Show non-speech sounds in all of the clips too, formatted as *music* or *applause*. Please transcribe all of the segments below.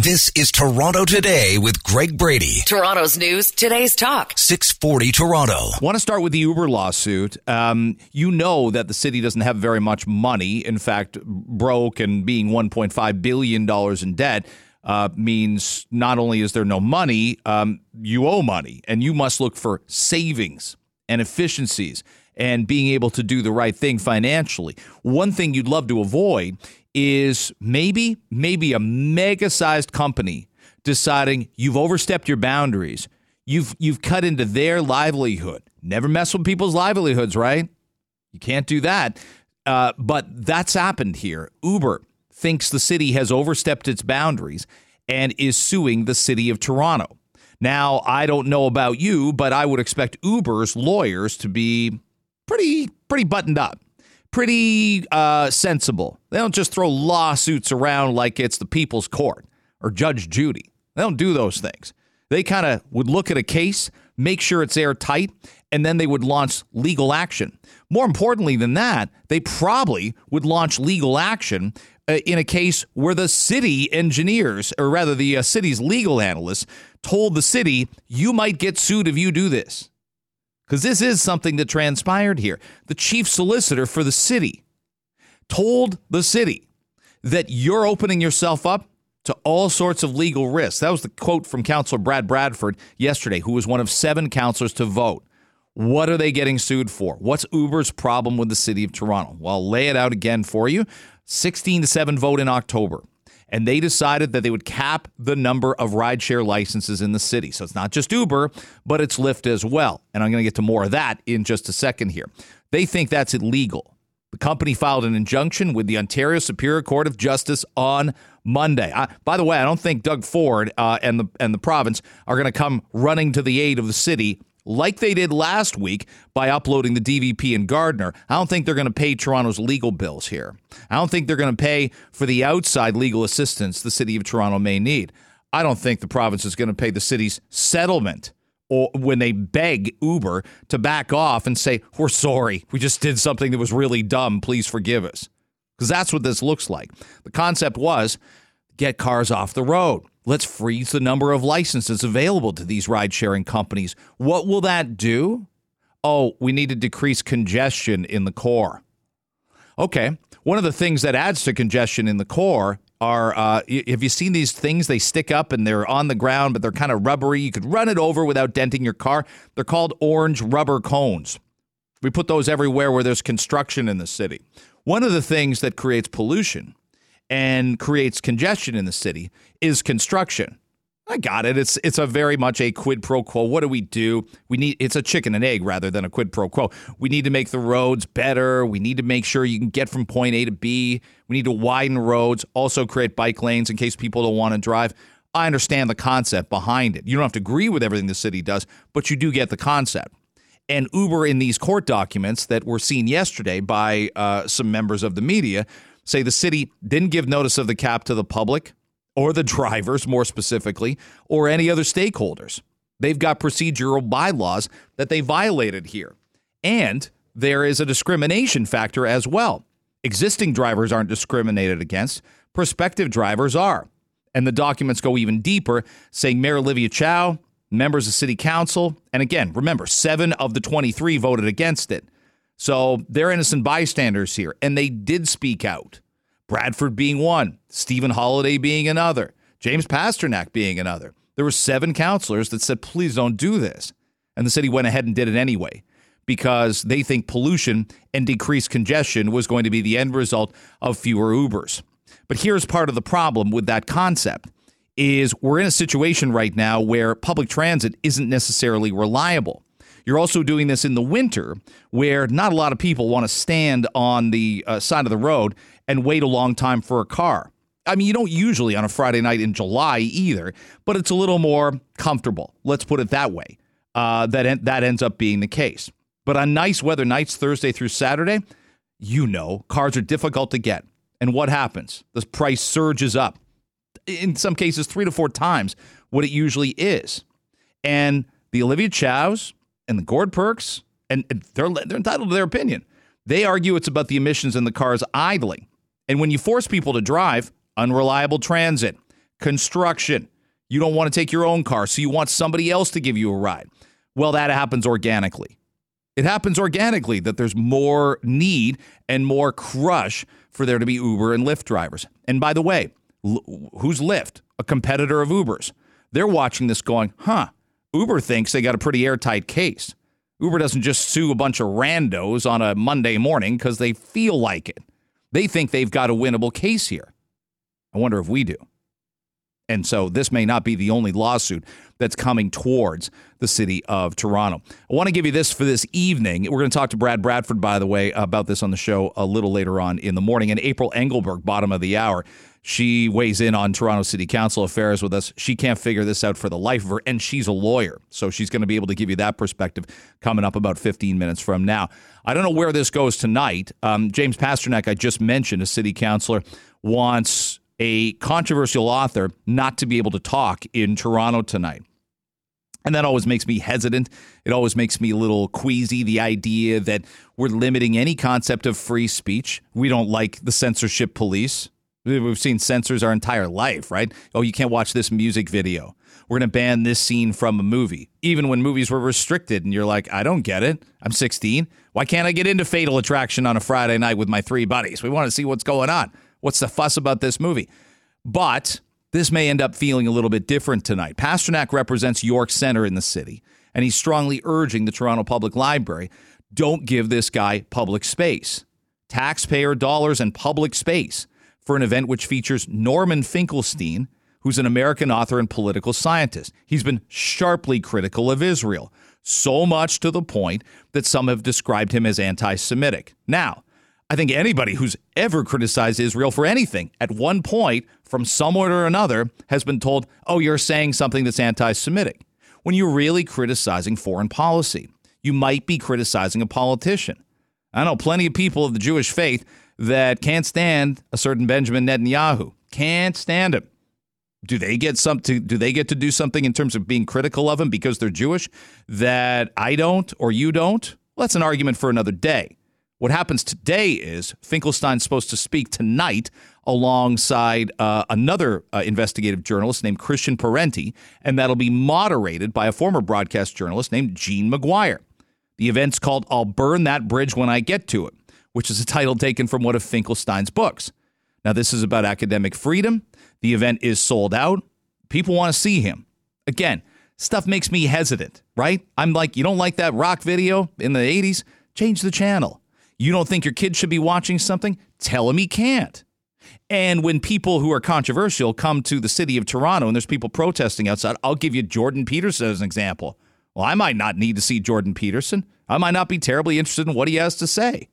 This is Toronto Today with Greg Brady. Toronto's news, today's talk. 640 Toronto. Want to start with the Uber lawsuit? Um, you know that the city doesn't have very much money. In fact, broke and being 1.5 billion dollars in debt uh, means not only is there no money, um, you owe money, and you must look for savings and efficiencies and being able to do the right thing financially. One thing you'd love to avoid is maybe maybe a mega sized company deciding you've overstepped your boundaries. You've you've cut into their livelihood. Never mess with people's livelihoods, right? You can't do that. Uh, but that's happened here. Uber thinks the city has overstepped its boundaries and is suing the city of Toronto. Now, I don't know about you, but I would expect Uber's lawyers to be pretty pretty buttoned up pretty uh, sensible. They don't just throw lawsuits around like it's the people's court or Judge Judy. They don't do those things. They kind of would look at a case, make sure it's airtight, and then they would launch legal action. More importantly than that, they probably would launch legal action uh, in a case where the city engineers, or rather the uh, city's legal analysts, told the city, you might get sued if you do this because this is something that transpired here. The chief solicitor for the city told the city that you're opening yourself up to all sorts of legal risks. That was the quote from Councillor Brad Bradford yesterday, who was one of seven councillors to vote. What are they getting sued for? What's Uber's problem with the city of Toronto? Well, I'll lay it out again for you. 16 to 7 vote in October and they decided that they would cap the number of rideshare licenses in the city. So it's not just Uber, but it's Lyft as well. And I'm going to get to more of that in just a second here. They think that's illegal. The company filed an injunction with the Ontario Superior Court of Justice on Monday. I, by the way, I don't think Doug Ford uh, and the and the province are going to come running to the aid of the city like they did last week by uploading the DVP and Gardiner. I don't think they're going to pay Toronto's legal bills here. I don't think they're going to pay for the outside legal assistance the city of Toronto may need. I don't think the province is going to pay the city's settlement or when they beg Uber to back off and say, "We're sorry. We just did something that was really dumb. Please forgive us." Because that's what this looks like. The concept was get cars off the road. Let's freeze the number of licenses available to these ride sharing companies. What will that do? Oh, we need to decrease congestion in the core. Okay. One of the things that adds to congestion in the core are uh, have you seen these things? They stick up and they're on the ground, but they're kind of rubbery. You could run it over without denting your car. They're called orange rubber cones. We put those everywhere where there's construction in the city. One of the things that creates pollution and creates congestion in the city is construction. I got it. It's it's a very much a quid pro quo. What do we do? We need it's a chicken and egg rather than a quid pro quo. We need to make the roads better. We need to make sure you can get from point A to B. We need to widen roads, also create bike lanes in case people don't want to drive. I understand the concept behind it. You don't have to agree with everything the city does, but you do get the concept. And Uber in these court documents that were seen yesterday by uh, some members of the media say the city didn't give notice of the cap to the public or the drivers, more specifically, or any other stakeholders. They've got procedural bylaws that they violated here. And there is a discrimination factor as well. Existing drivers aren't discriminated against, prospective drivers are. And the documents go even deeper, saying Mayor Olivia Chow, members of City Council, and again, remember, seven of the 23 voted against it. So they're innocent bystanders here, and they did speak out. Bradford being one, Stephen Holyday being another, James Pasternak being another. There were seven councilors that said, please don't do this. And the city went ahead and did it anyway because they think pollution and decreased congestion was going to be the end result of fewer Ubers. But here's part of the problem with that concept is we're in a situation right now where public transit isn't necessarily reliable. You're also doing this in the winter where not a lot of people want to stand on the uh, side of the road and wait a long time for a car. I mean, you don't usually on a Friday night in July either, but it's a little more comfortable. Let's put it that way. Uh, that that ends up being the case. But on nice weather nights, Thursday through Saturday, you know, cars are difficult to get. And what happens? The price surges up. In some cases, three to four times what it usually is. And the Olivia Chows and the Gord Perks, and they're, they're entitled to their opinion. They argue it's about the emissions in the cars idling. And when you force people to drive, unreliable transit, construction. You don't want to take your own car, so you want somebody else to give you a ride. Well, that happens organically. It happens organically that there's more need and more crush for there to be Uber and Lyft drivers. And by the way, who's Lyft? A competitor of Uber's. They're watching this going, huh, Uber thinks they got a pretty airtight case. Uber doesn't just sue a bunch of randos on a Monday morning because they feel like it. They think they've got a winnable case here. I wonder if we do. And so this may not be the only lawsuit that's coming towards the city of Toronto. I want to give you this for this evening. We're going to talk to Brad Bradford, by the way, about this on the show a little later on in the morning. And April Engelberg, bottom of the hour, she weighs in on Toronto City Council affairs with us. She can't figure this out for the life of her, and she's a lawyer. So she's going to be able to give you that perspective coming up about 15 minutes from now. I don't know where this goes tonight. Um, James Pasternak, I just mentioned, a city councilor, wants a controversial author not to be able to talk in Toronto tonight. And that always makes me hesitant. It always makes me a little queasy. The idea that we're limiting any concept of free speech. We don't like the censorship police. We've seen censors our entire life, right? Oh, you can't watch this music video. We're going to ban this scene from a movie, even when movies were restricted. And you're like, I don't get it. I'm 16. Why can't I get into Fatal Attraction on a Friday night with my three buddies? We want to see what's going on. What's the fuss about this movie? But this may end up feeling a little bit different tonight. Pasternak represents York Center in the city, and he's strongly urging the Toronto Public Library don't give this guy public space, taxpayer dollars and public space for an event which features Norman Finkelstein, who's an American author and political scientist. He's been sharply critical of Israel, so much to the point that some have described him as anti Semitic. Now, I think anybody who's ever criticized Israel for anything at one point from somewhere or another has been told, oh, you're saying something that's anti Semitic. When you're really criticizing foreign policy, you might be criticizing a politician. I know plenty of people of the Jewish faith that can't stand a certain Benjamin Netanyahu. Can't stand him. Do they get something? Do they get to do something in terms of being critical of him because they're Jewish that I don't or you don't? Well, that's an argument for another day. What happens today is Finkelstein's supposed to speak tonight alongside uh, another uh, investigative journalist named Christian Parenti, and that'll be moderated by a former broadcast journalist named Gene McGuire. The event's called I'll Burn That Bridge When I Get to It, which is a title taken from one of Finkelstein's books. Now, this is about academic freedom. The event is sold out. People want to see him. Again, stuff makes me hesitant, right? I'm like, you don't like that rock video in the 80s? Change the channel. You don't think your kid should be watching something? Tell him he can't. And when people who are controversial come to the city of Toronto and there's people protesting outside, I'll give you Jordan Peterson as an example. Well, I might not need to see Jordan Peterson. I might not be terribly interested in what he has to say.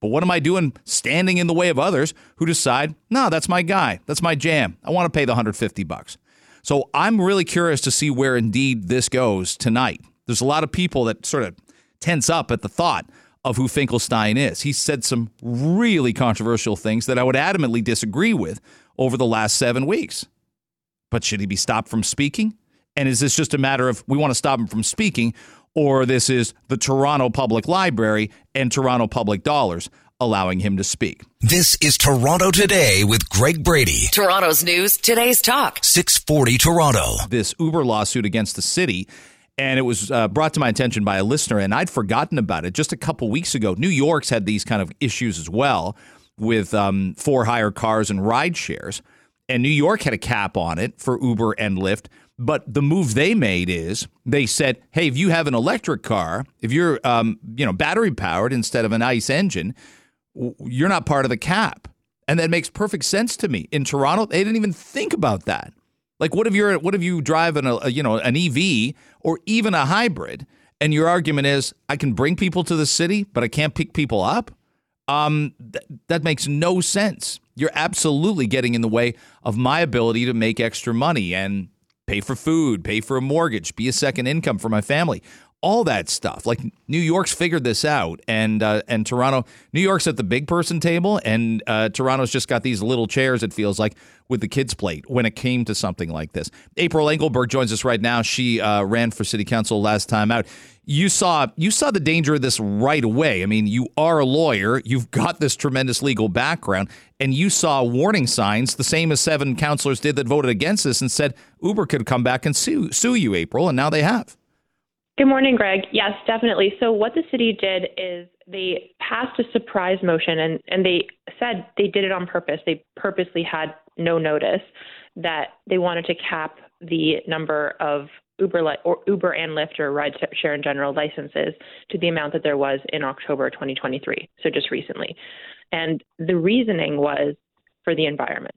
But what am I doing standing in the way of others who decide, no, that's my guy. That's my jam. I want to pay the 150 bucks. So I'm really curious to see where indeed this goes tonight. There's a lot of people that sort of tense up at the thought of who Finkelstein is. He said some really controversial things that I would adamantly disagree with over the last seven weeks. But should he be stopped from speaking? And is this just a matter of we want to stop him from speaking, or this is the Toronto Public Library and Toronto Public dollars allowing him to speak? This is Toronto Today with Greg Brady. Toronto's news, today's talk. 640 Toronto. This Uber lawsuit against the city and it was uh, brought to my attention by a listener, and I'd forgotten about it just a couple weeks ago. New York's had these kind of issues as well with um, for hire cars and ride shares, and New York had a cap on it for Uber and Lyft. But the move they made is they said, "Hey, if you have an electric car, if you're um, you know battery powered instead of an ICE engine, you're not part of the cap." And that makes perfect sense to me. In Toronto, they didn't even think about that. Like, what if you're what if you drive an a, you know an EV or even a hybrid, and your argument is I can bring people to the city, but I can't pick people up? Um, th- that makes no sense. You're absolutely getting in the way of my ability to make extra money and pay for food, pay for a mortgage, be a second income for my family. All that stuff. Like New York's figured this out, and uh, and Toronto, New York's at the big person table, and uh, Toronto's just got these little chairs. It feels like with the kids' plate when it came to something like this. April Engelberg joins us right now. She uh, ran for city council last time out. You saw you saw the danger of this right away. I mean, you are a lawyer. You've got this tremendous legal background, and you saw warning signs, the same as seven councilors did that voted against this and said Uber could come back and sue sue you, April, and now they have. Good morning, Greg. Yes, definitely. So what the city did is they passed a surprise motion and, and they said they did it on purpose. They purposely had no notice that they wanted to cap the number of Uber or Uber and Lyft or ride share in general licenses to the amount that there was in October 2023, so just recently. And the reasoning was for the environment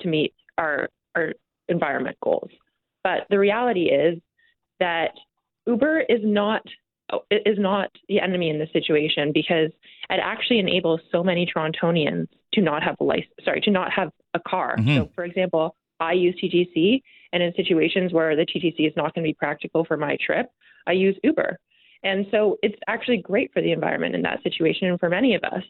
to meet our our environment goals. But the reality is that Uber is not is not the enemy in this situation because it actually enables so many Torontonians to not have a license, sorry, to not have a car. Mm-hmm. So, for example, I use TTC, and in situations where the TTC is not going to be practical for my trip, I use Uber. And so it's actually great for the environment in that situation and for many of us.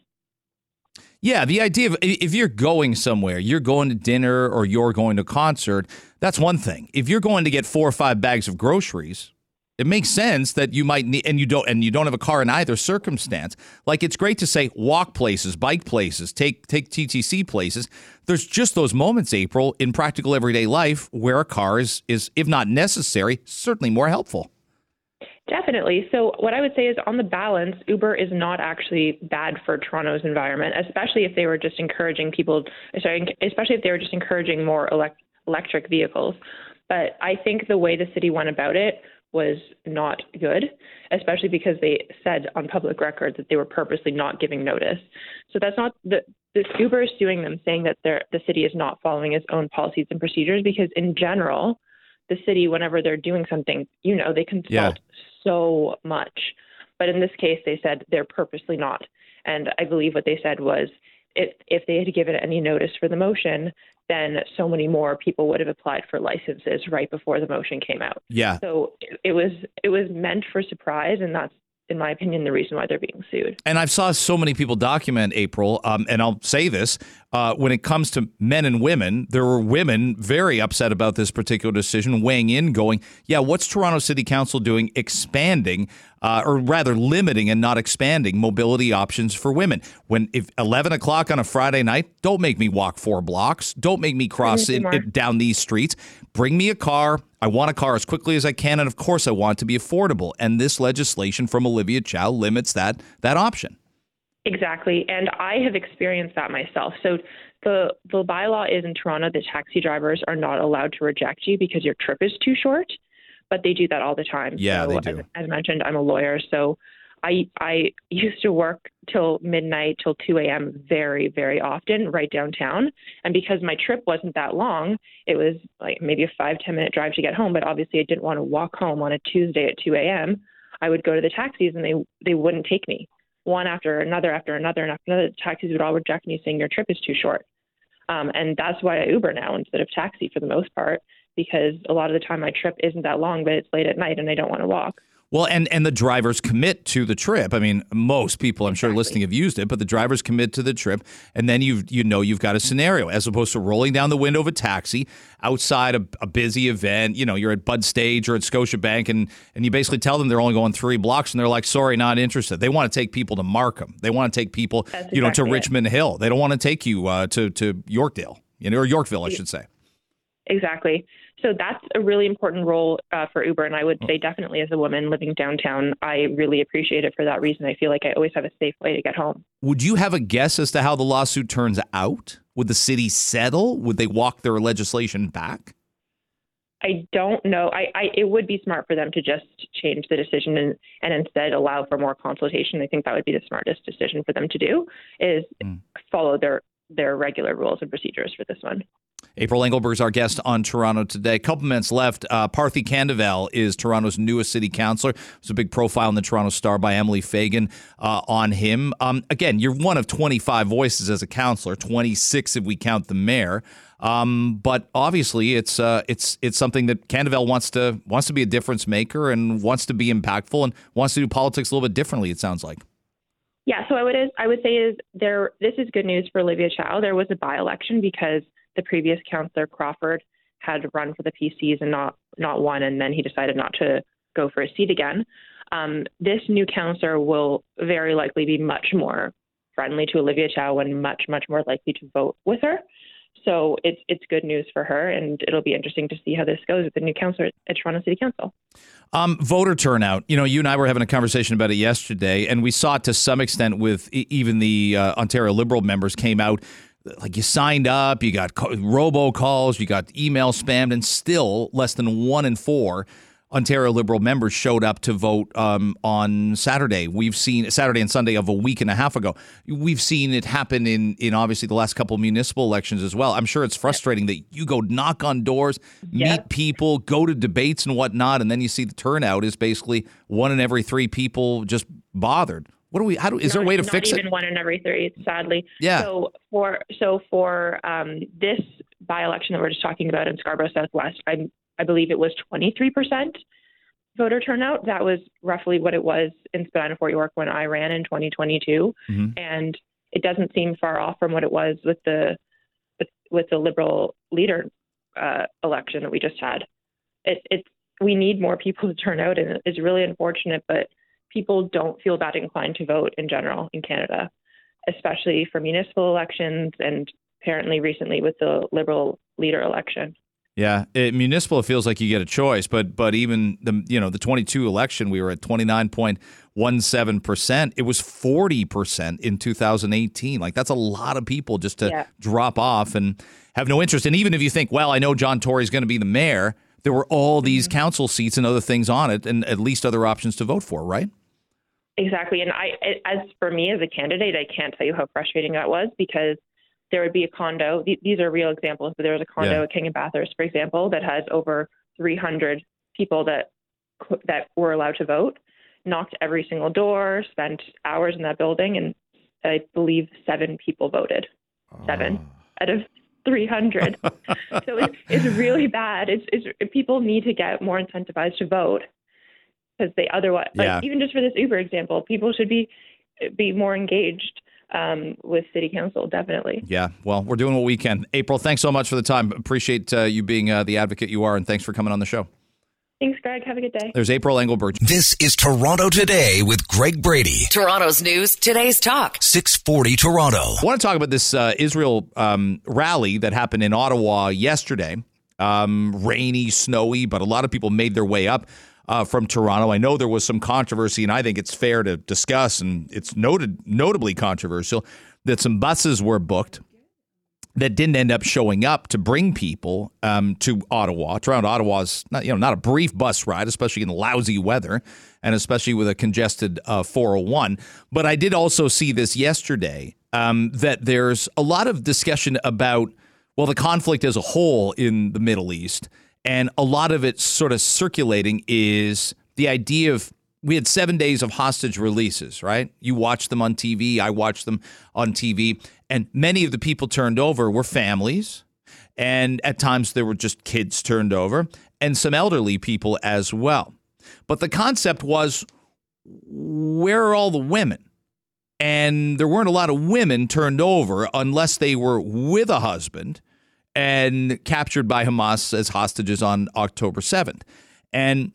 Yeah, the idea of if you're going somewhere, you're going to dinner or you're going to a concert, that's one thing. If you're going to get four or five bags of groceries, it makes sense that you might need, and you don't, and you don't have a car in either circumstance. Like it's great to say walk places, bike places, take take TTC places. There's just those moments, April, in practical everyday life where a car is is, if not necessary, certainly more helpful. Definitely. So what I would say is on the balance, Uber is not actually bad for Toronto's environment, especially if they were just encouraging people, sorry, especially if they were just encouraging more elect- electric vehicles. But I think the way the city went about it was not good, especially because they said on public record that they were purposely not giving notice. So that's not the, the Uber is suing them, saying that the city is not following its own policies and procedures. Because in general, the city, whenever they're doing something, you know, they consult yeah. so much. But in this case, they said they're purposely not. And I believe what they said was if, if they had given any notice for the motion, then so many more people would have applied for licenses right before the motion came out. Yeah. So it was it was meant for surprise, and that's in my opinion, the reason why they're being sued. And I've saw so many people document April, um, and I'll say this: uh, when it comes to men and women, there were women very upset about this particular decision, weighing in, going, "Yeah, what's Toronto City Council doing, expanding, uh, or rather limiting and not expanding mobility options for women? When if eleven o'clock on a Friday night, don't make me walk four blocks, don't make me cross in, in, down these streets. Bring me a car." I want a car as quickly as I can, and of course, I want it to be affordable. And this legislation from Olivia Chow limits that that option. Exactly, and I have experienced that myself. So the the bylaw is in Toronto that taxi drivers are not allowed to reject you because your trip is too short, but they do that all the time. Yeah, so, they do. As, as mentioned, I'm a lawyer, so I I used to work till midnight till 2 a.m. very very often right downtown, and because my trip wasn't that long, it was like maybe a five ten minute drive to get home. But obviously, I didn't want to walk home on a Tuesday at 2 a.m. I would go to the taxis, and they they wouldn't take me. One after another after another and after another, the taxis would all reject me, saying your trip is too short. Um, and that's why I Uber now instead of taxi for the most part, because a lot of the time my trip isn't that long, but it's late at night and I don't want to walk. Well, and and the drivers commit to the trip. I mean, most people, I'm sure, listening have used it, but the drivers commit to the trip, and then you you know you've got a scenario as opposed to rolling down the window of a taxi outside a, a busy event. You know, you're at Bud Stage or at Scotiabank, and and you basically tell them they're only going three blocks, and they're like, "Sorry, not interested." They want to take people to Markham. They want to take people, That's you know, to Richmond Hill. They don't want to take you uh, to to Yorkdale, you know, or Yorkville, I should say. Exactly. So that's a really important role uh, for Uber. And I would say, definitely as a woman living downtown, I really appreciate it for that reason. I feel like I always have a safe way to get home. Would you have a guess as to how the lawsuit turns out? Would the city settle? Would they walk their legislation back? I don't know. I, I it would be smart for them to just change the decision and, and instead allow for more consultation. I think that would be the smartest decision for them to do is mm. follow their their regular rules and procedures for this one. April Engelberg is our guest on Toronto today. A couple minutes left. Uh, Parthi Kandavel is Toronto's newest city councillor. There's a big profile in the Toronto Star by Emily Fagan uh, on him. Um, again, you're one of 25 voices as a councillor, 26 if we count the mayor. Um, but obviously, it's uh, it's it's something that Kandavel wants to wants to be a difference maker and wants to be impactful and wants to do politics a little bit differently. It sounds like. Yeah, so I would I would say is there. This is good news for Olivia Chow. There was a by-election because the previous councillor Crawford had run for the PCs and not not won, and then he decided not to go for a seat again. Um, this new councillor will very likely be much more friendly to Olivia Chow and much much more likely to vote with her. So it's it's good news for her, and it'll be interesting to see how this goes with the new councillor at Toronto City Council. Um, voter turnout. You know, you and I were having a conversation about it yesterday, and we saw it to some extent with even the uh, Ontario Liberal members came out. Like you signed up, you got robo calls, you got email spammed, and still less than one in four Ontario Liberal members showed up to vote um, on Saturday. We've seen Saturday and Sunday of a week and a half ago. We've seen it happen in in obviously the last couple of municipal elections as well. I'm sure it's frustrating that you go knock on doors, yep. meet people, go to debates and whatnot, and then you see the turnout is basically one in every three people just bothered. What do we? How do? Is not, there a way to fix it? Not even one in every three, sadly. Yeah. So for so for um, this by election that we're just talking about in Scarborough Southwest, I'm I believe it was 23% voter turnout. That was roughly what it was in Spadina Fort York when I ran in 2022, mm-hmm. and it doesn't seem far off from what it was with the with, with the Liberal leader uh, election that we just had. It, it's we need more people to turn out, and it's really unfortunate, but people don't feel that inclined to vote in general in Canada, especially for municipal elections and apparently recently with the Liberal leader election. Yeah, it, municipal feels like you get a choice, but but even the you know the 22 election we were at 29.17 percent. It was 40 percent in 2018. Like that's a lot of people just to yeah. drop off and have no interest. And even if you think, well, I know John Tory's going to be the mayor, there were all these mm-hmm. council seats and other things on it, and at least other options to vote for, right? Exactly. And I, as for me as a candidate, I can't tell you how frustrating that was because there would be a condo. These are real examples, but there was a condo yeah. at King and Bathurst, for example, that has over 300 people that that were allowed to vote. Knocked every single door, spent hours in that building, and I believe seven people voted. Seven oh. out of 300. *laughs* so it's, it's really bad. It's, it's people need to get more incentivized to vote because they otherwise, yeah. like, even just for this Uber example, people should be be more engaged um, with city council, definitely. Yeah, well, we're doing what we can. April, thanks so much for the time. Appreciate uh, you being uh, the advocate you are, and thanks for coming on the show. Thanks, Greg. Have a good day. There's April Engelberg. This is Toronto Today with Greg Brady. Toronto's news, today's talk. 640 Toronto. I want to talk about this uh, Israel um, rally that happened in Ottawa yesterday. Um, rainy, snowy, but a lot of people made their way up uh, from Toronto. I know there was some controversy, and I think it's fair to discuss, and it's noted notably controversial that some buses were booked that didn't end up showing up to bring people um, to Ottawa. Toronto, Ottawa's not you know not a brief bus ride, especially in lousy weather, and especially with a congested uh, 401. But I did also see this yesterday um, that there's a lot of discussion about well the conflict as a whole in the Middle East and a lot of it sort of circulating is the idea of we had seven days of hostage releases, right? You watched them on TV. I watched them on TV. And many of the people turned over were families. And at times there were just kids turned over and some elderly people as well. But the concept was where are all the women? And there weren't a lot of women turned over unless they were with a husband and captured by Hamas as hostages on October 7th. And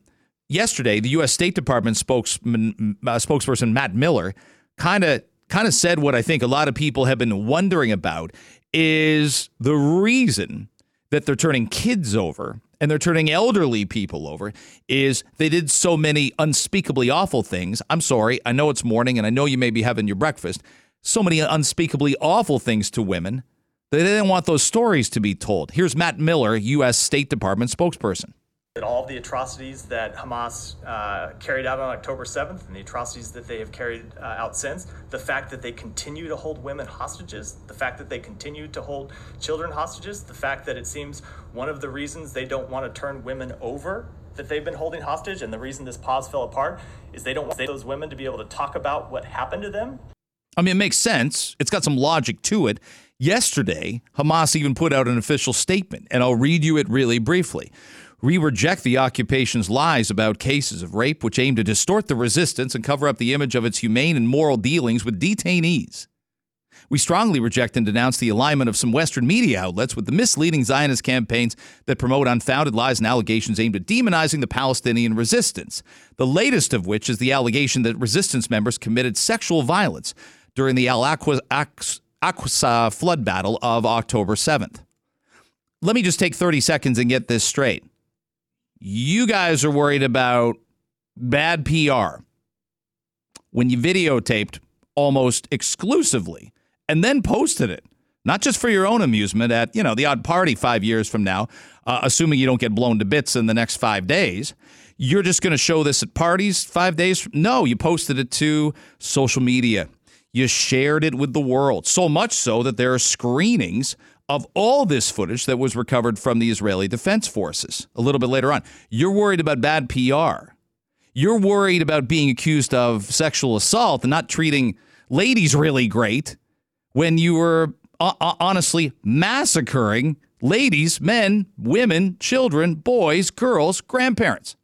yesterday, the U.S. State Department spokesman, uh, spokesperson Matt Miller kind of kind of said what I think a lot of people have been wondering about is the reason that they're turning kids over and they're turning elderly people over is they did so many unspeakably awful things. I'm sorry, I know it's morning and I know you may be having your breakfast. So many unspeakably awful things to women they didn't want those stories to be told. Here's Matt Miller, U.S. State Department spokesperson. All of the atrocities that Hamas uh, carried out on October 7th and the atrocities that they have carried uh, out since, the fact that they continue to hold women hostages, the fact that they continue to hold children hostages, the fact that it seems one of the reasons they don't want to turn women over that they've been holding hostage and the reason this pause fell apart is they don't want those women to be able to talk about what happened to them. I mean, it makes sense. It's got some logic to it. Yesterday, Hamas even put out an official statement, and I'll read you it really briefly. We reject the occupation's lies about cases of rape, which aim to distort the resistance and cover up the image of its humane and moral dealings with detainees. We strongly reject and denounce the alignment of some Western media outlets with the misleading Zionist campaigns that promote unfounded lies and allegations aimed at demonizing the Palestinian resistance. The latest of which is the allegation that resistance members committed sexual violence during the Al Aqsa flood battle of October 7th. Let me just take 30 seconds and get this straight you guys are worried about bad PR when you videotaped almost exclusively and then posted it, not just for your own amusement at, you know, the odd party five years from now, uh, assuming you don't get blown to bits in the next five days. You're just going to show this at parties five days? No, you posted it to social media. You shared it with the world, so much so that there are screenings of all this footage that was recovered from the Israeli Defense Forces a little bit later on. You're worried about bad PR. You're worried about being accused of sexual assault and not treating ladies really great when you were uh, uh honestly massacring ladies, men, women, children, boys, girls, grandparents.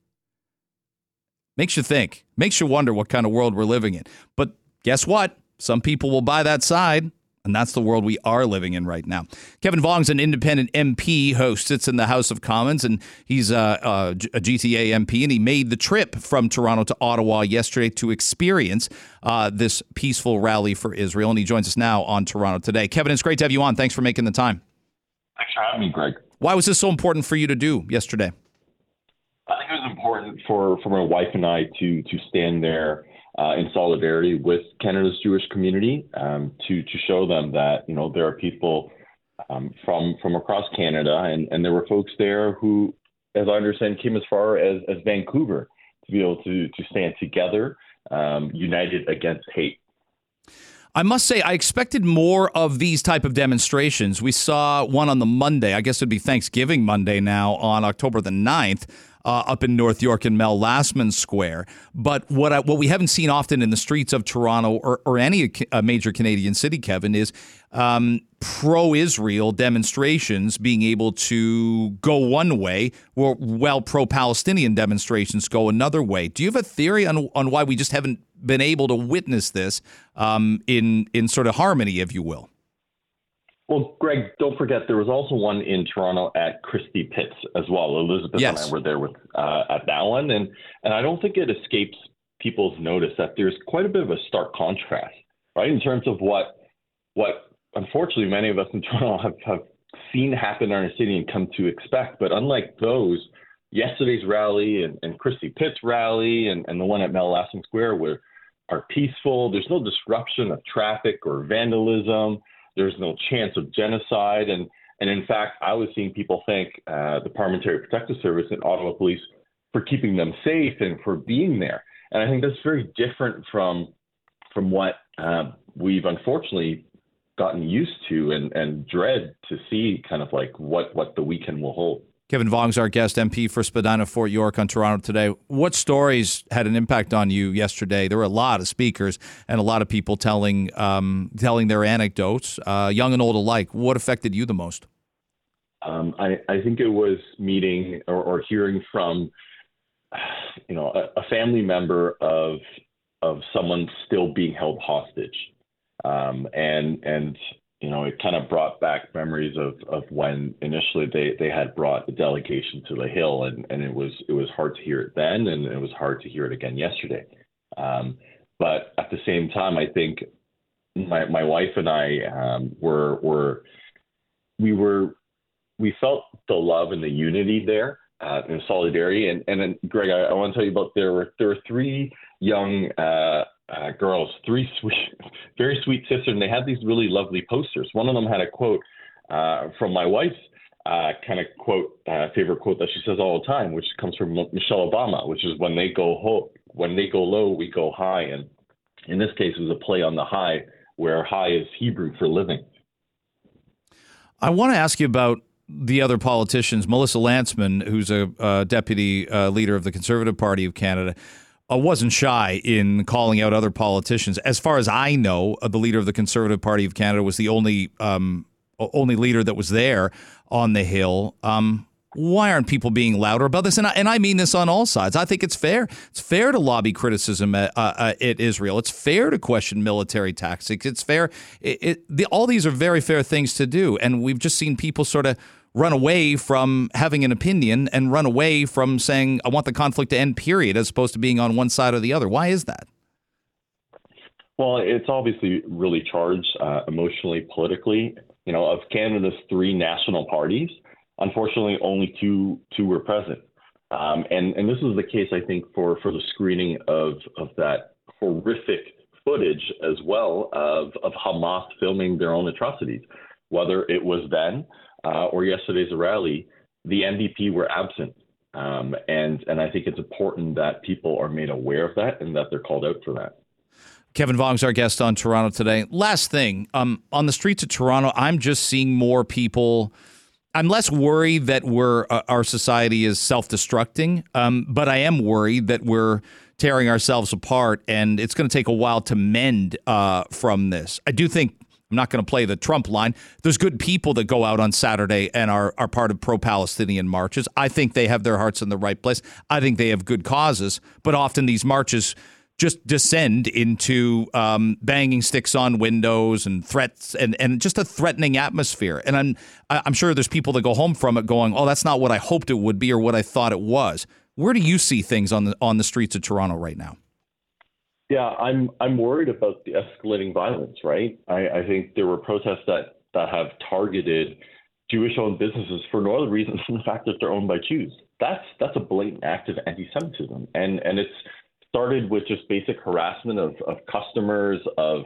Makes you think, makes you wonder what kind of world we're living in. But guess what? Some people will buy that side. And that's the world we are living in right now. Kevin Vuong's an independent MP host, sits in the House of Commons, and he's a, a, a GTA MP, and he made the trip from Toronto to Ottawa yesterday to experience uh, this peaceful rally for Israel. And he joins us now on Toronto today. Kevin, it's great to have you on. Thanks for making the time. Thanks for having me, Greg. Why was this so important for you to do yesterday? I think it was important for, for my wife and I to to stand there uh, in solidarity with Canada's Jewish community um, to to show them that you know there are people um, from from across Canada, and, and there were folks there who, as I understand, came as far as, as Vancouver to be able to to stand together, um, united against hate. I must say, I expected more of these type of demonstrations. We saw one on the Monday, I guess it'd be Thanksgiving Monday now, on October the 9th, uh, up in North York and Mel Lastman Square. But what I, what we haven't seen often in the streets of Toronto or, or any major Canadian city, Kevin, is um, pro-Israel demonstrations being able to go one way, while pro-Palestinian demonstrations go another way. Do you have a theory on on why we just haven't been able to witness this um, in in sort of harmony, if you will? Well, Greg, don't forget there was also one in Toronto at Christie Pitts as well. Elizabeth yes. and I were there with uh, at that one, and and I don't think it escapes people's notice that there's quite a bit of a stark contrast, right, in terms of what what unfortunately many of us in Toronto have, have seen happen in our city and come to expect. But unlike those, yesterday's rally and, and Christie Pitts rally and, and the one at Mel Lastman Square were are peaceful. There's no disruption of traffic or vandalism. There's no chance of genocide. And, and in fact, I was seeing people thank uh, the Parliamentary Protective Service and Ottawa Police for keeping them safe and for being there. And I think that's very different from from what uh, we've unfortunately gotten used to and, and dread to see kind of like what, what the weekend will hold. Kevin Vuong's our guest MP for Spadina Fort York on Toronto today. What stories had an impact on you yesterday? There were a lot of speakers and a lot of people telling um, telling their anecdotes, uh, young and old alike. What affected you the most? Um, I, I, think it was meeting or, or hearing from, you know, a, a, family member of of someone still being held hostage, um, and and you know, it kind of brought back memories of, of when initially they, they had brought the delegation to the Hill, and, and it was it was hard to hear it then, and it was hard to hear it again yesterday. Um, but at the same time, I think my my wife and I um, were were we were we felt the love and the unity there uh, and solidarity. And and then Greg, I, I want to tell you about there were there were three young uh, uh, girls, three *laughs* sweet, very sweet sisters, and they had these really lovely posters. One of them had a quote uh, from my wife's uh, kind of quote, uh, favorite quote that she says all the time, which comes from Michelle Obama, which is when they go ho- when they go low, we go high. And in this case, it was a play on the high, where high is Hebrew for living. I want to ask you about the other politicians, Melissa Lantsman, who's a deputy uh, leader of the Conservative Party of Canada uh, wasn't shy in calling out other politicians. As far as I know, uh, the leader of the Conservative Party of Canada was the only um, only leader that was there on the Hill. Um, why aren't people being louder about this? And I, and I mean this on all sides. I think it's fair. It's fair to lobby criticism at, uh, uh, at Israel. It's fair to question military tactics. It's fair. It, it, the, all these are very fair things to do. And we've just seen people sort of run away from having an opinion and run away from saying, I want the conflict to end, period, as opposed to being on one side or the other. Why is that? Well, it's obviously really charged uh, emotionally, politically. You know, of Canada's three national parties, unfortunately, only two two were present. Um, and and this is the case, I think, for for the screening of of that horrific footage as well of of Hamas filming their own atrocities, whether it was then uh, or yesterday's rally, the NDP were absent. Um, and and I think it's important that people are made aware of that and that they're called out for that. Kevin Vuong's our guest on Toronto today. Last thing, um, on the streets of Toronto, I'm just seeing more people. I'm less worried that we're uh, our society is self-destructing, um, but I am worried that we're tearing ourselves apart, and it's going to take a while to mend uh, from this. I do think I'm not going to play the Trump line. There's good people that go out on Saturday and are, are part of pro Palestinian marches. I think they have their hearts in the right place. I think they have good causes, but often these marches just descend into um, banging sticks on windows and threats and, and just a threatening atmosphere. And I'm I'm sure there's people that go home from it going, "Oh, that's not what I hoped it would be or what I thought it was." Where do you see things on the on the streets of Toronto right now? Yeah, I'm I'm worried about the escalating violence. Right, I, I think there were protests that that have targeted Jewish-owned businesses for no other reason than the fact that they're owned by Jews. That's that's a blatant act of anti-Semitism, and and it's started with just basic harassment of, of customers of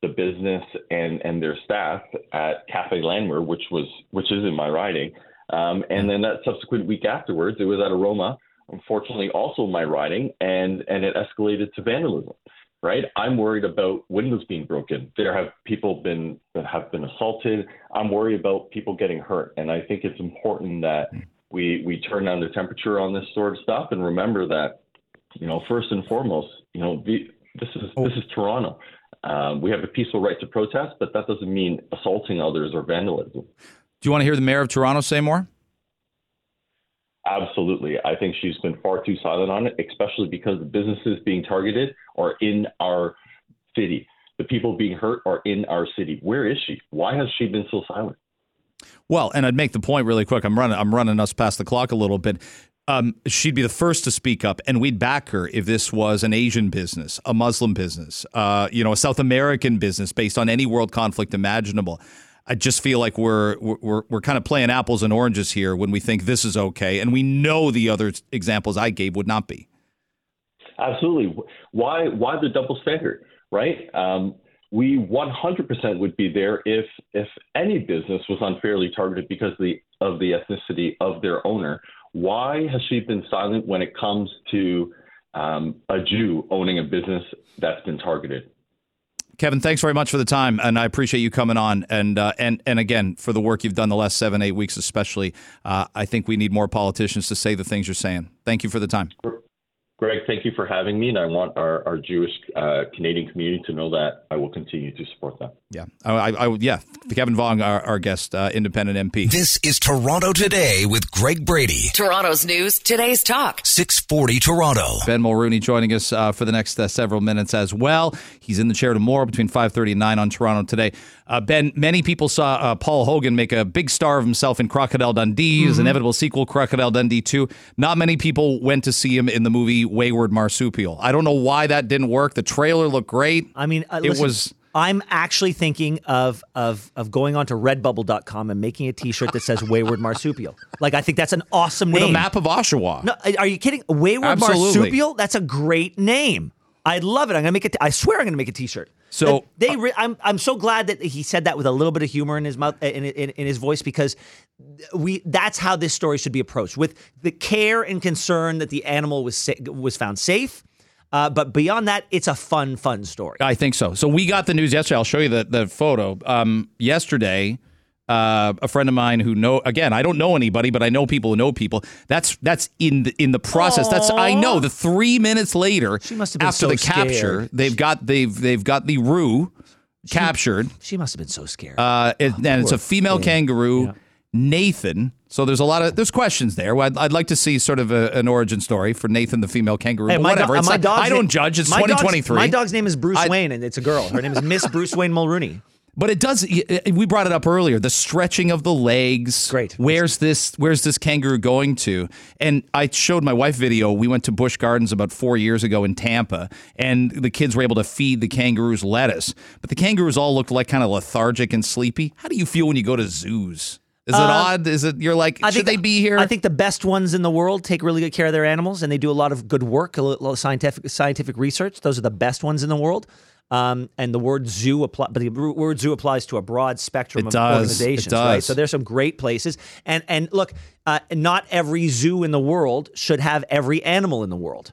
the business and and their staff at Cafe Landwer, which was which is in my riding, um, and then that subsequent week afterwards, it was at Aroma unfortunately also my riding and and it escalated to vandalism right? I'm worried about windows being broken. There have people been that have been assaulted. I'm worried about people getting hurt and i think it's important that we we turn down the temperature on this sort of stuff and remember that you know first and foremost you know the, this is this is toronto. Um, we have a peaceful right to protest but that doesn't mean assaulting others or vandalism. Do you want to hear the mayor of toronto say more Absolutely. I think she's been far too silent on it, especially because the businesses being targeted are in our city. The people being hurt are in our city. Where is she? Why has she been so silent? Well, and I'd make the point really quick. I'm running I'm running us past the clock a little bit. Um, she'd be the first to speak up, and we'd back her if this was an Asian business, a Muslim business, uh, you know, a South American business based on any world conflict imaginable. I just feel like we're we're we're kind of playing apples and oranges here when we think this is okay, and we know the other examples I gave would not be. Absolutely. Why why the double standard, right? Um, we 100% would be there if if any business was unfairly targeted because of the of the ethnicity of their owner. Why has she been silent when it comes to um, a Jew owning a business that's been targeted? Kevin, thanks very much for the time, and I appreciate you coming on. And uh, and and again for the work you've done the last seven, eight weeks, especially. Uh, I think we need more politicians to say the things you're saying. Thank you for the time. Greg, thank you for having me, and I want our, our Jewish uh, Canadian community to know that I will continue to support them. Yeah, I, I, yeah. Kevin Vuong, our, our guest, uh, independent MP. This is Toronto Today with Greg Brady. Toronto's news, today's talk. 640 Toronto. Ben Mulrooney joining us uh, for the next uh, several minutes as well. He's in the chair tomorrow between 5.30 and 9 on Toronto Today. Uh, ben, many people saw uh, Paul Hogan make a big star of himself in Crocodile Dundee, mm-hmm. his inevitable sequel, Crocodile Dundee 2. Not many people went to see him in the movie Wayward Marsupial. I don't know why that didn't work. The trailer looked great. I mean, uh, listen, it was. I'm actually thinking of of of going onto redbubble.com and making a t-shirt that says Wayward Marsupial. Like I think that's an awesome With name. a map of Oshawa. No, are you kidding? Wayward Absolutely. Marsupial? That's a great name. I love it. I'm gonna make it. I swear, I'm gonna make a T-shirt. So they, uh, re- I'm, I'm so glad that he said that with a little bit of humor in his mouth, in, in, in, his voice, because we, that's how this story should be approached with the care and concern that the animal was sa- was found safe. Uh, but beyond that, it's a fun, fun story. I think so. So we got the news yesterday. I'll show you the the photo. Um, yesterday, Uh, a friend of mine who know again, I don't know anybody, but I know people who know people. That's that's in the in the process. That's I know. The three minutes later, She must have been after so the capture, they've got they've they've got the roo captured. She must have been so scared. Uh, it, and it's a female thing. kangaroo, Nathan. So there's a lot of there's questions there. I'd, I'd like to see sort of a, an origin story for Nathan, the female kangaroo. Hey, but my do- whatever. uh, it's my not- dog's I don't na- judge. It's my dog's- 2023. My dog's name is Bruce I- Wayne, and it's a girl. Her name is Miss *laughs* Bruce Wayne Mulrooney. But it does. We brought it up earlier. The stretching of the legs. Great. Where's this? Where's this kangaroo going to? And I showed my wife video. We went to Busch Gardens about four years ago in Tampa, and the kids were able to feed the kangaroos lettuce. But the kangaroos all looked like kind of lethargic and sleepy. How do you feel when you go to zoos? Is it odd? Is it you're like? Uh, I should think they be here? I think the best ones in the world take really good care of their animals, and they do a lot of good work, a lot of scientific scientific research. Those are the best ones in the world. Um, and the word zoo apply, but the word zoo applies to a broad spectrum It of does. It organizations, right? does. So there's some great places, and and look, uh, not every zoo in the world should have every animal in the world.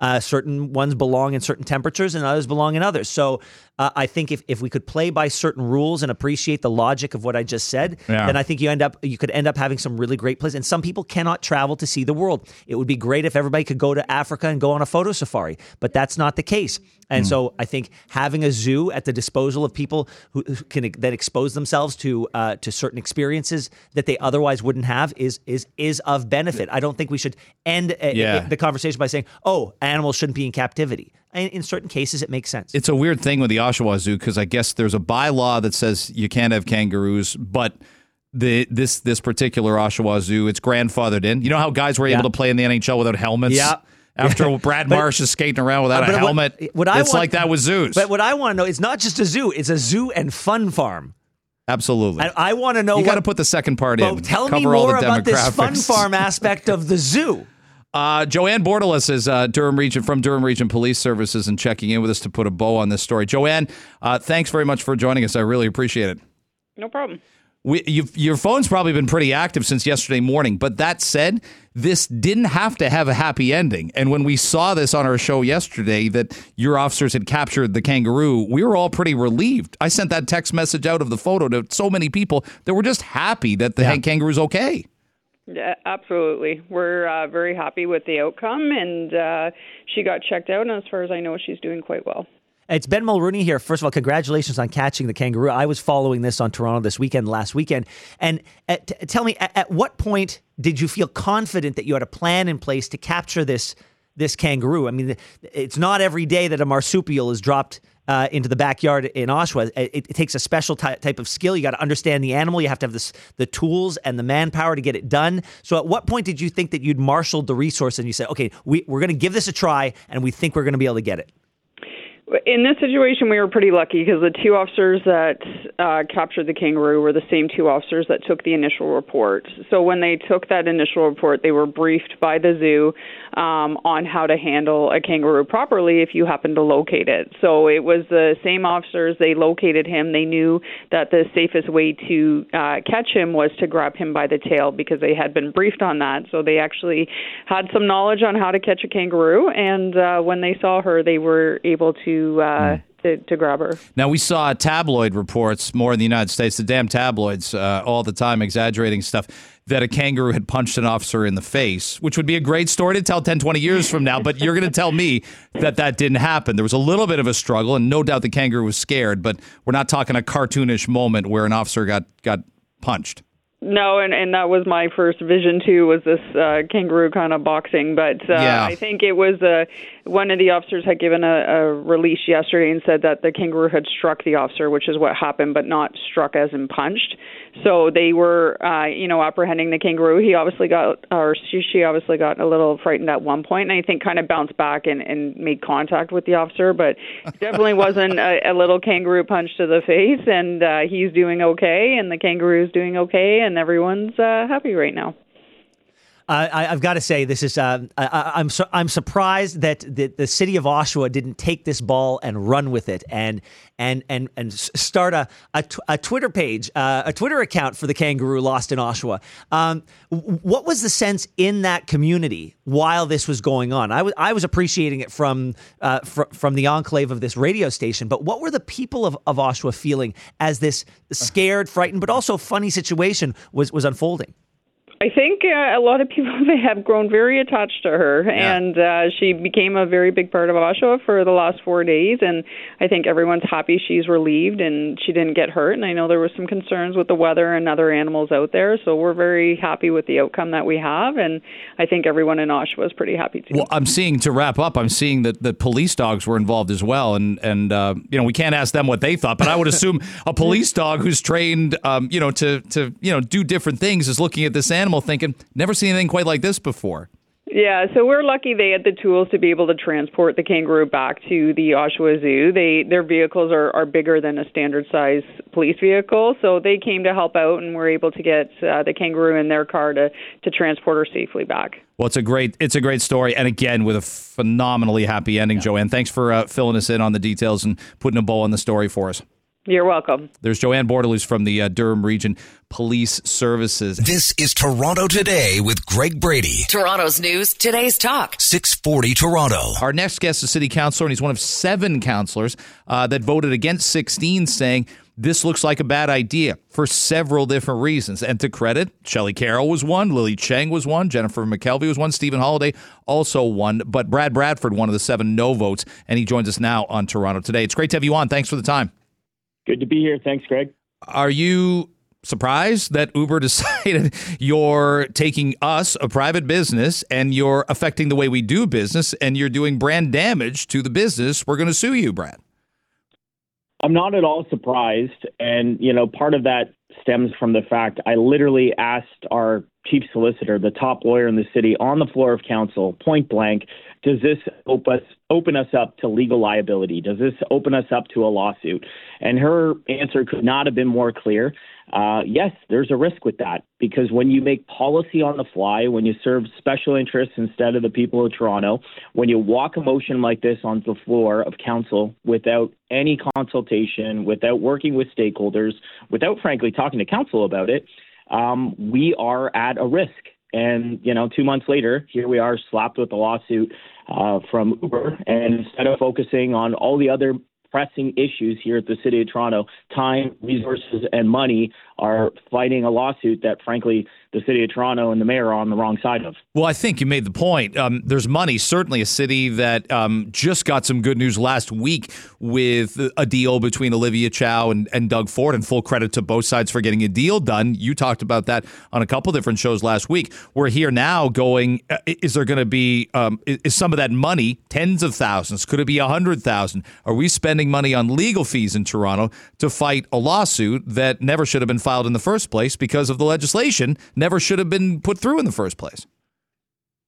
Uh, certain ones belong in certain temperatures and others belong in others. So uh, I think if, if we could play by certain rules and appreciate the logic of what I just said, Yeah. then I think you end up you could end up having some really great places. And some people cannot travel to see the world. It would be great if everybody could go to Africa and go on a photo safari, but that's not the case. And so I think having a zoo at the disposal of people who, who can that expose themselves to uh, to certain experiences that they otherwise wouldn't have is is is of benefit. I don't think we should end uh, Yeah. the conversation by saying, "Oh, animals shouldn't be in captivity." In certain cases, it makes sense. it's a weird thing with the Oshawa Zoo because I guess there's a bylaw that says you can't have kangaroos, but the this this particular Oshawa Zoo, it's grandfathered in. You know how guys were Yeah. able to play in the NHL without helmets? Yeah. After *laughs* Brad But- Marsh is skating around without a but what- helmet, what I it's want- like that with zoos. but what I want to know, it's not just a zoo; it's a zoo and fun farm. Absolutely. I, I want to know. you got to put the second part well, in. tell me more the about this fun farm aspect of the zoo. Uh, Joanne Bortoluss is uh, Durham Region from Durham Region Police Services and checking in with us to put a bow on this story. Joanne, uh, thanks very much for joining us. I really appreciate it. No problem. We, you've, your phone's probably been pretty active since yesterday morning. But that said, this didn't have to have a happy ending. And when we saw this on our show yesterday, that your officers had captured the kangaroo, we were all pretty relieved. I sent that text message out of the photo to so many people that were just happy that the kangaroo's okay. Yeah, absolutely. We're uh, very happy with the outcome, and uh, she got checked out, and as far as I know, she's doing quite well. It's Ben Mulroney here. First of all, congratulations on catching the kangaroo. I was following this on Toronto this weekend, last weekend. And uh, t- tell me, at, at what point did you feel confident that you had a plan in place to capture this this kangaroo? I mean, it's not every day that a marsupial is dropped uh, into the backyard in Oshawa. It, it takes a special ty- type of skill. You got to understand the animal. You have to have this, the tools and the manpower to get it done. So, at what point did you think that you'd marshaled the resource and you said, "Okay, we, we're going to give this a try, and we think we're going to be able to get it"? In this situation, we were pretty lucky because the two officers that uh, captured the kangaroo were the same two officers that took the initial report. So when they took that initial report, they were briefed by the zoo um, on how to handle a kangaroo properly if you happen to locate it. So it was the same officers. They located him. They knew that the safest way to uh, catch him was to grab him by the tail because they had been briefed on that. So they actually had some knowledge on how to catch a kangaroo. And uh, when they saw her, they were able to uh, to, to grab her. Now, we saw tabloid reports more in the United States, the damn tabloids, uh, all the time exaggerating stuff, that a kangaroo had punched an officer in the face, which would be a great story to tell 10, 20 years from now. But you're going to tell me that that didn't happen. There was a little bit of a struggle, and no doubt the kangaroo was scared, but we're not talking a cartoonish moment where an officer got, got punched. No, and and that was my first vision too. Was this uh, kangaroo kind of boxing? But uh, Yeah. I think it was uh, one of the officers had given a, a release yesterday and said that the kangaroo had struck the officer, which is what happened, but not struck as in punched. So they were, uh, you know, apprehending the kangaroo. He obviously got, or she, she obviously got a little frightened at one point, and I think kind of bounced back and, and made contact with the officer, but *laughs* definitely wasn't a, a little kangaroo punch to the face. And uh, he's doing okay, and the kangaroo's doing okay, and everyone's uh, happy right now. I, have got to say, this is uh, I, am su- I'm surprised that the, the city of Oshawa didn't take this ball and run with it and and and and start a a Twitter page, uh, a Twitter account for the kangaroo lost in Oshawa. Um, what was the sense in that community while this was going on? I was I was appreciating it from uh, fr- from the enclave of this radio station, but what were the people of, of Oshawa feeling as this scared, frightened, but also funny situation was was unfolding? I think uh, a lot of people *laughs* have grown very attached to her, yeah. and uh, she became a very big part of Oshawa for the last four days. And I think everyone's happy she's relieved and she didn't get hurt. And I know there were some concerns with the weather and other animals out there, so we're very happy with the outcome that we have. And I think everyone in Oshawa is pretty happy too. Well, I'm seeing to wrap up. I'm seeing that the police dogs were involved as well, and and uh, you know we can't ask them what they thought, but I would assume a police *laughs* dog who's trained, um, you know, to to you know do different things is looking at this animal animal thinking, never seen anything quite like this before. Yeah, so we're lucky they had the tools to be able to transport the kangaroo back to the Oshawa Zoo. They their vehicles are, are bigger than a standard size police vehicle, so they came to help out and were able to get uh, the kangaroo in their car to to transport her safely back. Well, it's a great it's a great story, and again with a phenomenally happy ending. Yeah. Joanne, thanks for uh, filling us in on the details and putting a bow on the story for us. You're welcome. There's Joanne Bortoluss from the uh, Durham Region Police Services. This is Toronto Today with Greg Brady. Toronto's news, today's talk. 640 Toronto. Our next guest is city councilor, and he's one of seven councilors uh, that voted against 16, saying this looks like a bad idea for several different reasons. And to credit, Shelley Carroll was one, Lily Cheng was one, Jennifer McKelvey was one, Stephen Holyday also one, but Brad Bradford, one of the seven no votes, and he joins us now on Toronto Today. It's great to have you on. Thanks for the time. Good to be here. Thanks, Greg. Are you surprised that Uber *laughs* decided you're taking us, a private business, and you're affecting the way we do business and you're doing brand damage to the business? We're going to sue you, Brad. I'm not at all surprised. And, you know, part of that stems from the fact I literally asked our chief solicitor, the top lawyer in the city, on the floor of council, point blank, does this open us, open us up to legal liability? Does this open us up to a lawsuit? And her answer could not have been more clear. Uh, yes, there's a risk with that because when you make policy on the fly, when you serve special interests instead of the people of Toronto, when you walk a motion like this on the floor of council without any consultation, without working with stakeholders, without frankly talking to council about it, um, we are at a risk. And, you know, two months later, here we are slapped with a lawsuit uh, from Uber. And instead of focusing on all the other pressing issues here at the City of Toronto, time, resources, and money are fighting a lawsuit that, frankly, the city of Toronto and the mayor are on the wrong side of. Well, I think you made the point. Um, there's money, certainly a city that um, just got some good news last week with a deal between Olivia Chow and, and Doug Ford, and full credit to both sides for getting a deal done. You talked about that on a couple different shows last week. We're here now going, uh, is there going to be, um, is some of that money, tens of thousands, could it be a hundred thousand? Are we spending money on legal fees in Toronto to fight a lawsuit that never should have been filed in the first place because of the legislation never should have been put through in the first place.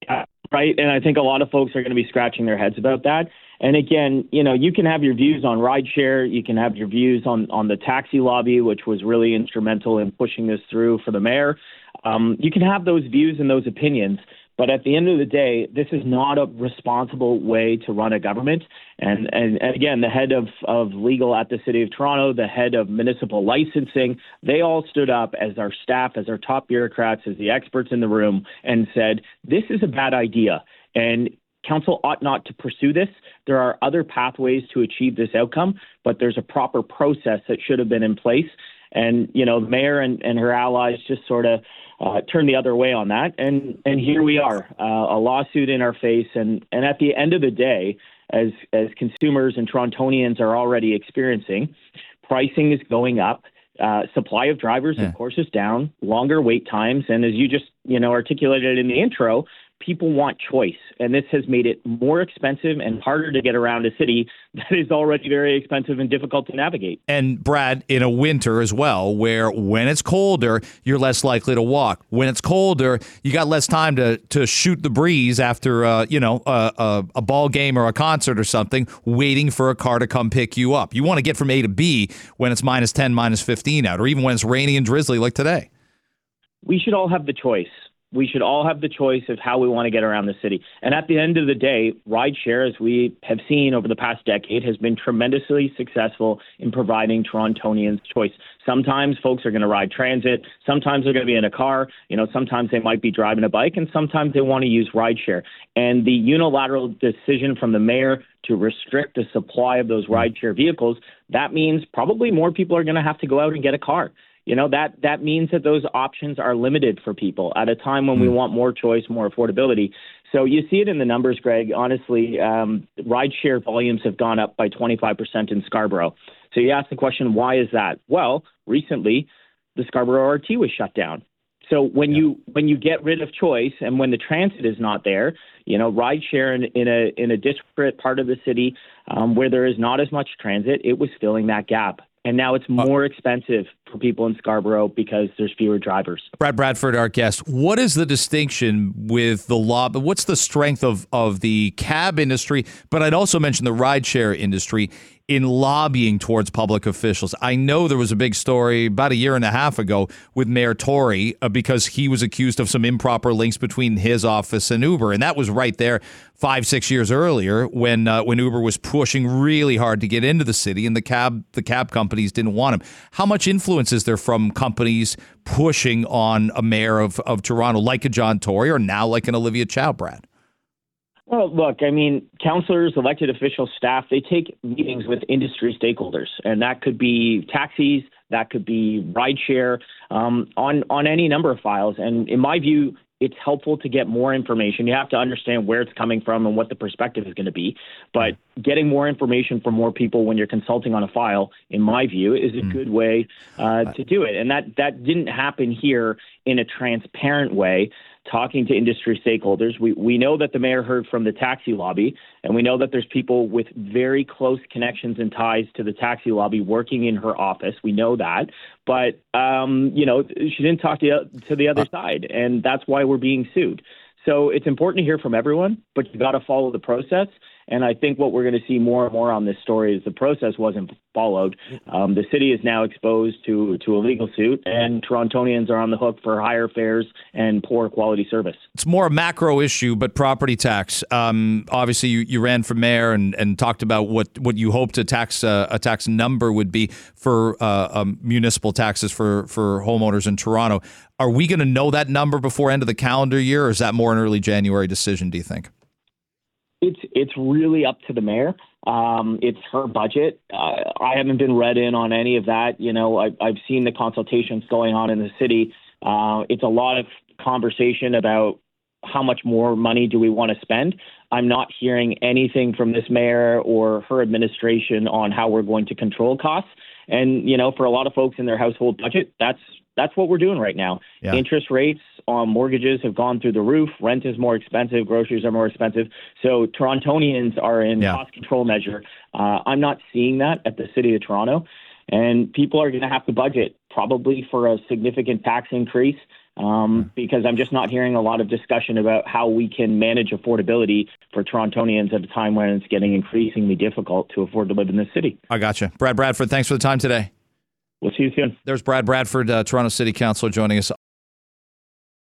Yeah, right. And I think a lot of folks are going to be scratching their heads about that. And again, you know, you can have your views on rideshare, you can have your views on on the taxi lobby, which was really instrumental in pushing this through for the mayor. Um, you can have those views and those opinions, but at the end of the day, this is not a responsible way to run a government. And, and, and, again, the head of, of legal at the City of Toronto, the head of municipal licensing, they all stood up as our staff, as our top bureaucrats, as the experts in the room, and said, this is a bad idea. And council ought not to pursue this. There are other pathways to achieve this outcome, but there's a proper process that should have been in place. And, you know, the mayor and, and her allies just sort of uh, turned the other way on that. And, and here we are, uh, a lawsuit in our face. And, and at the end of the day, as, as consumers and Torontonians are already experiencing, pricing is going up. Uh, supply of drivers, yeah. of course, is down. Longer wait times, and as you just you know articulated in the intro, people want choice, and this has made it more expensive and harder to get around a city *laughs* that is already very expensive and difficult to navigate. And Brad, in a winter as well, where when it's colder, you're less likely to walk. When it's colder, you got less time to to shoot the breeze after uh, you know a, a, a ball game or a concert or something, waiting for a car to come pick you up. You want to get from A to B when it's minus ten, minus fifteen out, or even when it's rainy and drizzly like today. We should all have the choice we should all have the choice of how we want to get around the city. And at the end of the day, rideshare, as we have seen over the past decade, has been tremendously successful in providing Torontonians choice. Sometimes folks are going to ride transit. Sometimes they're going to be in a car. You know, sometimes they might be driving a bike, and sometimes they want to use rideshare. And the unilateral decision from the mayor to restrict the supply of those rideshare vehicles, that means probably more people are going to have to go out and get a car. You know that that means that those options are limited for people at a time when we want more choice, more affordability. So you see it in the numbers, Greg. Honestly, um, rideshare volumes have gone up by 25% in Scarborough. So you ask the question, why is that? Well, recently the Scarborough RT was shut down. So when you when you get rid of choice and when the transit is not there, you know, rideshare in, in a in a disparate part of the city um, where there is not as much transit, it was filling that gap. And now it's uh, more expensive for people in Scarborough because there's fewer drivers. Brad Bradford, our guest. What is the distinction with the law? What's the strength of, of the cab industry? But I'd also mention the rideshare industry in lobbying towards public officials. I know there was a big story about a year and a half ago with Mayor Tory uh, because he was accused of some improper links between his office and Uber, and that was right there five six years earlier when uh, when Uber was pushing really hard to get into the city, and the cab the cab companies didn't want him. How much influence is there from companies pushing on a mayor of, of Toronto like a John Tory or now like an Olivia Chow, Brad? Well, look, I mean, councillors, elected officials, staff, they take meetings with industry stakeholders, and that could be taxis, that could be rideshare, um, on on any number of files. And in my view, it's helpful to get more information. You have to understand where it's coming from and what the perspective is going to be. But getting more information from more people when you're consulting on a file, in my view, is a mm. good way uh, to do it. And that that didn't happen here in a transparent way talking to industry stakeholders. We, we know that the mayor heard from the taxi lobby, and we know that there's people with very close connections and ties to the taxi lobby working in her office. We know that. But, um, you know, she didn't talk to, to the other side, and that's why we're being sued. So it's important to hear from everyone, but you got to follow the process. And I think what we're going to see more and more on this story is the process wasn't followed. Um, the city is now exposed to to a legal suit, and Torontonians are on the hook for higher fares and poor quality service. It's more a macro issue, but property tax. Um, obviously, you, you ran for mayor and, and talked about what, what you hoped a tax uh, a tax number would be for uh, um, municipal taxes for for homeowners in Toronto. Are we going to know that number before end of the calendar year, or is that more an early January decision? Do you think? It's it's really up to the mayor. Um, it's her budget. Uh, I haven't been read in on any of that. You know, I, I've seen the consultations going on in the city. Uh, it's a lot of conversation about how much more money do we want to spend. I'm not hearing anything from this mayor or her administration on how we're going to control costs. And you know, for a lot of folks in their household budget, that's that's what we're doing right now. Yeah. Interest rates on mortgages have gone through the roof. Rent is more expensive. Groceries are more expensive. So Torontonians are in yeah. cost control measure. Uh, I'm not seeing that at the city of Toronto, and people are going to have to budget probably for a significant tax increase. Um, because I'm just not hearing a lot of discussion about how we can manage affordability for Torontonians at a time when it's getting increasingly difficult to afford to live in this city. I gotcha. Brad Bradford, thanks for the time today. We'll see you soon. There's Brad Bradford, uh, Toronto City Council, joining us